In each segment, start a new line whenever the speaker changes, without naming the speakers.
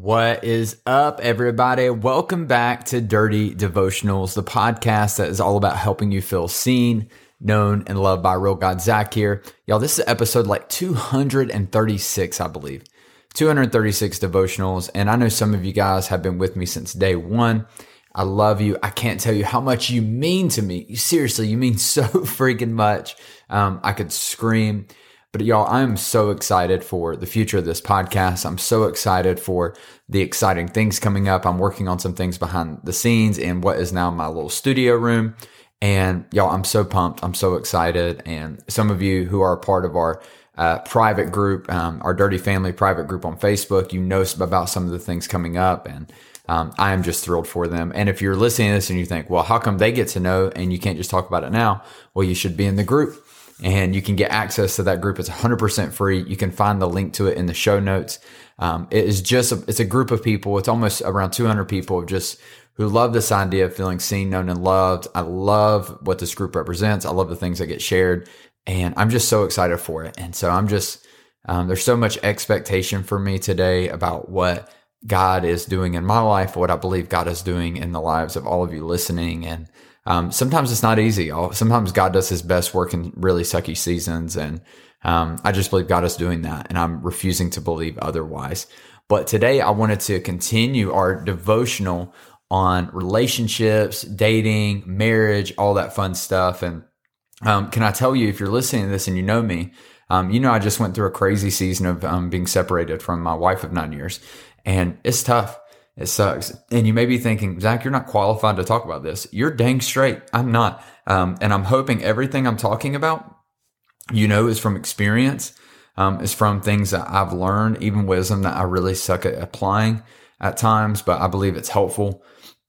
What is up, everybody? Welcome back to Dirty Devotionals, the podcast that is all about helping you feel seen, known, and loved by real God. Zach here. Y'all, this is episode like 236, I believe. 236 devotionals. And I know some of you guys have been with me since day one. I love you. I can't tell you how much you mean to me. Seriously, you mean so freaking much. Um, I could scream. But y'all, I'm so excited for the future of this podcast. I'm so excited for the exciting things coming up. I'm working on some things behind the scenes in what is now my little studio room. And y'all, I'm so pumped. I'm so excited. And some of you who are a part of our uh, private group, um, our Dirty Family private group on Facebook, you know about some of the things coming up. And um, I am just thrilled for them. And if you're listening to this and you think, well, how come they get to know and you can't just talk about it now? Well, you should be in the group and you can get access to that group. It's 100% free. You can find the link to it in the show notes. Um, it is just a, it's a group of people. It's almost around 200 people just who love this idea of feeling seen, known, and loved. I love what this group represents. I love the things that get shared, and I'm just so excited for it. And so I'm just um, there's so much expectation for me today about what God is doing in my life, what I believe God is doing in the lives of all of you listening, and um, sometimes it's not easy. Sometimes God does his best work in really sucky seasons. And um, I just believe God is doing that. And I'm refusing to believe otherwise. But today I wanted to continue our devotional on relationships, dating, marriage, all that fun stuff. And um, can I tell you, if you're listening to this and you know me, um, you know I just went through a crazy season of um, being separated from my wife of nine years. And it's tough. It sucks. And you may be thinking, Zach, you're not qualified to talk about this. You're dang straight. I'm not. Um, and I'm hoping everything I'm talking about, you know, is from experience, um, is from things that I've learned, even wisdom that I really suck at applying at times, but I believe it's helpful.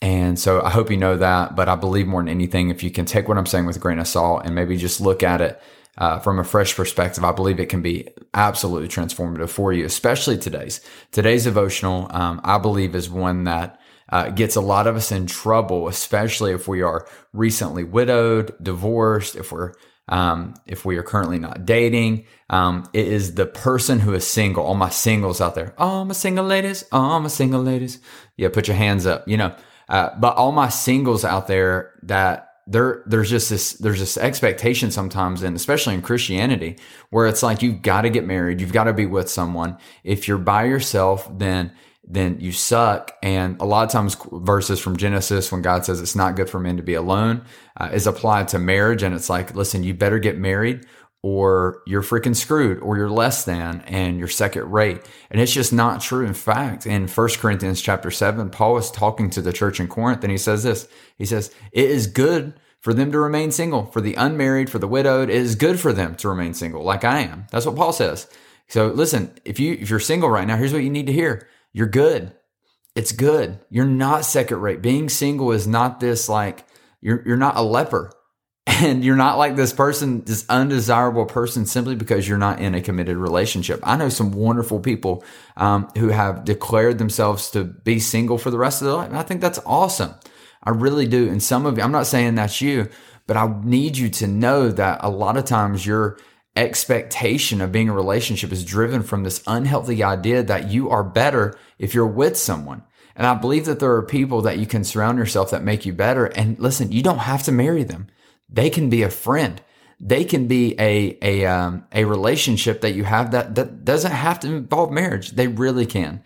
And so I hope you know that. But I believe more than anything, if you can take what I'm saying with a grain of salt and maybe just look at it uh, from a fresh perspective, I believe it can be absolutely transformative for you, especially today's. Today's devotional, um, I believe, is one that uh, gets a lot of us in trouble, especially if we are recently widowed, divorced, if we're um, if we are currently not dating. Um, it is the person who is single. All my singles out there. All my single ladies. All my single ladies. Yeah, put your hands up. You know, uh, but all my singles out there that there there's just this there's this expectation sometimes and especially in Christianity where it's like you've got to get married, you've got to be with someone. If you're by yourself, then then you suck. And a lot of times verses from Genesis when God says it's not good for men to be alone uh, is applied to marriage and it's like, listen, you better get married or you're freaking screwed or you're less than and you're second rate. And it's just not true. In fact, in First Corinthians chapter 7, Paul is talking to the church in Corinth and he says this. He says, It is good for them to remain single. For the unmarried, for the widowed, it is good for them to remain single, like I am. That's what Paul says. So listen, if you if you're single right now, here's what you need to hear. You're good. It's good. You're not second rate. Being single is not this like you're you're not a leper. And you're not like this person, this undesirable person, simply because you're not in a committed relationship. I know some wonderful people um, who have declared themselves to be single for the rest of their life. And I think that's awesome. I really do. And some of you, I'm not saying that's you, but I need you to know that a lot of times your expectation of being a relationship is driven from this unhealthy idea that you are better if you're with someone. And I believe that there are people that you can surround yourself that make you better. And listen, you don't have to marry them. They can be a friend. They can be a a um, a relationship that you have that that doesn't have to involve marriage. They really can.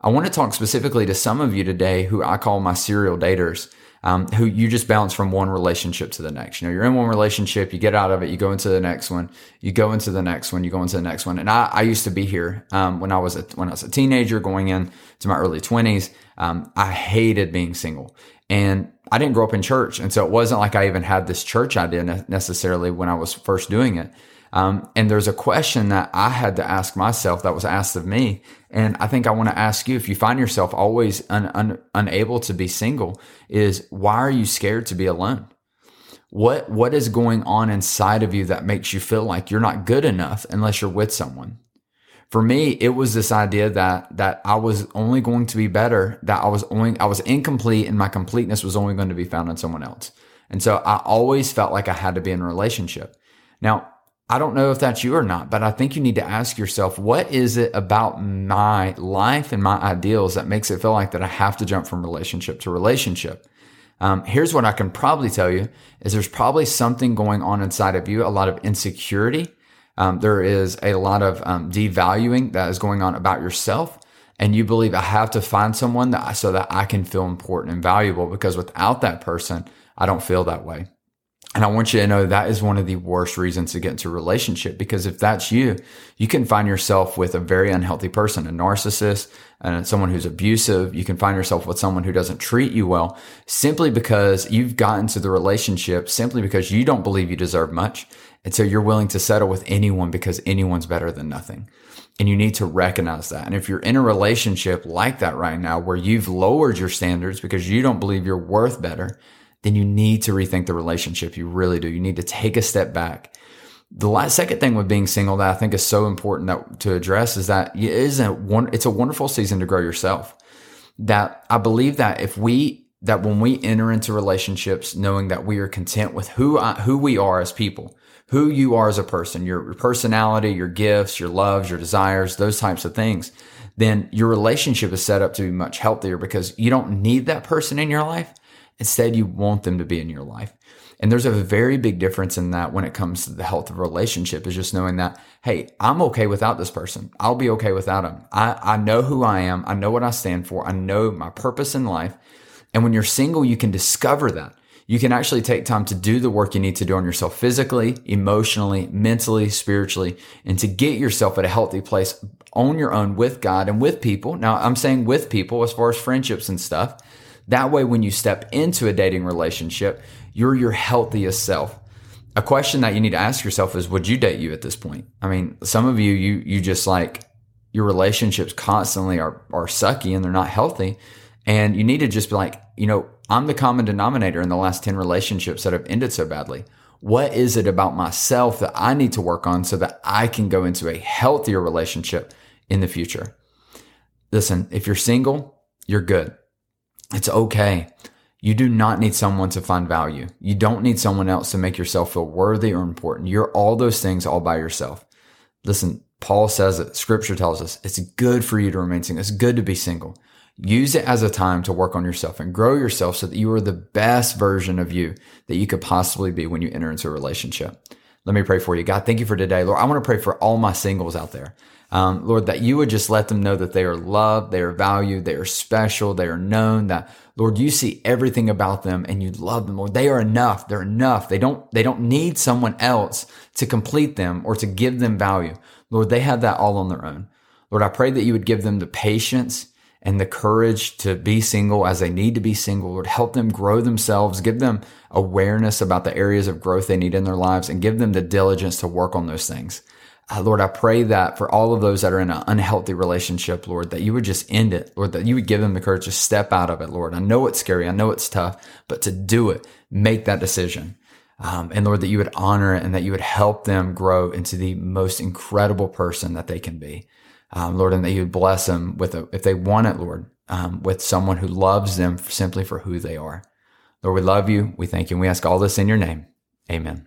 I want to talk specifically to some of you today who I call my serial daters. Um, who you just bounce from one relationship to the next. You know, you're in one relationship, you get out of it, you go into the next one, you go into the next one, you go into the next one. And I, I used to be here um, when I was a, when I was a teenager, going into my early 20s. Um, I hated being single, and I didn't grow up in church, and so it wasn't like I even had this church idea necessarily when I was first doing it. Um, and there's a question that I had to ask myself that was asked of me. And I think I want to ask you if you find yourself always un, un, unable to be single, is why are you scared to be alone? What, what is going on inside of you that makes you feel like you're not good enough unless you're with someone? For me, it was this idea that, that I was only going to be better, that I was only, I was incomplete and my completeness was only going to be found in someone else. And so I always felt like I had to be in a relationship. Now, I don't know if that's you or not, but I think you need to ask yourself, what is it about my life and my ideals that makes it feel like that I have to jump from relationship to relationship? Um, here's what I can probably tell you is there's probably something going on inside of you, a lot of insecurity. Um, there is a lot of um, devaluing that is going on about yourself. And you believe I have to find someone that so that I can feel important and valuable because without that person, I don't feel that way. And I want you to know that is one of the worst reasons to get into a relationship because if that's you, you can find yourself with a very unhealthy person, a narcissist, and someone who's abusive. You can find yourself with someone who doesn't treat you well simply because you've gotten to the relationship simply because you don't believe you deserve much. And so you're willing to settle with anyone because anyone's better than nothing. And you need to recognize that. And if you're in a relationship like that right now, where you've lowered your standards because you don't believe you're worth better, then you need to rethink the relationship. You really do. You need to take a step back. The last, second thing with being single that I think is so important that, to address is that it is a one, it's a wonderful season to grow yourself. That I believe that if we, that when we enter into relationships, knowing that we are content with who I, who we are as people, who you are as a person, your, your personality, your gifts, your loves, your desires, those types of things, then your relationship is set up to be much healthier because you don't need that person in your life Instead, you want them to be in your life. And there's a very big difference in that when it comes to the health of a relationship is just knowing that, hey, I'm okay without this person. I'll be okay without him. I, I know who I am. I know what I stand for. I know my purpose in life. And when you're single, you can discover that. You can actually take time to do the work you need to do on yourself physically, emotionally, mentally, spiritually, and to get yourself at a healthy place on your own with God and with people. Now, I'm saying with people as far as friendships and stuff that way, when you step into a dating relationship, you're your healthiest self. A question that you need to ask yourself is, would you date you at this point? I mean, some of you, you, you just like your relationships constantly are, are sucky and they're not healthy. And you need to just be like, you know, I'm the common denominator in the last 10 relationships that have ended so badly. What is it about myself that I need to work on so that I can go into a healthier relationship in the future? Listen, if you're single, you're good. It's okay. You do not need someone to find value. You don't need someone else to make yourself feel worthy or important. You're all those things all by yourself. Listen, Paul says it. Scripture tells us it's good for you to remain single. It's good to be single. Use it as a time to work on yourself and grow yourself so that you are the best version of you that you could possibly be when you enter into a relationship. Let me pray for you. God, thank you for today. Lord, I want to pray for all my singles out there. Um, Lord, that you would just let them know that they are loved, they are valued, they are special, they are known, that Lord, you see everything about them and you love them. Lord, they are enough. They're enough. They don't, they don't need someone else to complete them or to give them value. Lord, they have that all on their own. Lord, I pray that you would give them the patience and the courage to be single as they need to be single. Lord, help them grow themselves, give them awareness about the areas of growth they need in their lives and give them the diligence to work on those things. Uh, Lord, I pray that for all of those that are in an unhealthy relationship, Lord, that you would just end it, Lord, that you would give them the courage to step out of it, Lord. I know it's scary. I know it's tough, but to do it, make that decision. Um, and Lord, that you would honor it and that you would help them grow into the most incredible person that they can be. Um, Lord, and that you would bless them with a, if they want it, Lord, um, with someone who loves them simply for who they are. Lord, we love you. We thank you. And we ask all this in your name. Amen.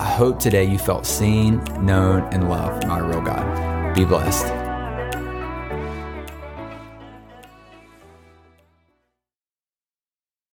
I hope today you felt seen, known, and loved by a real God. Be blessed.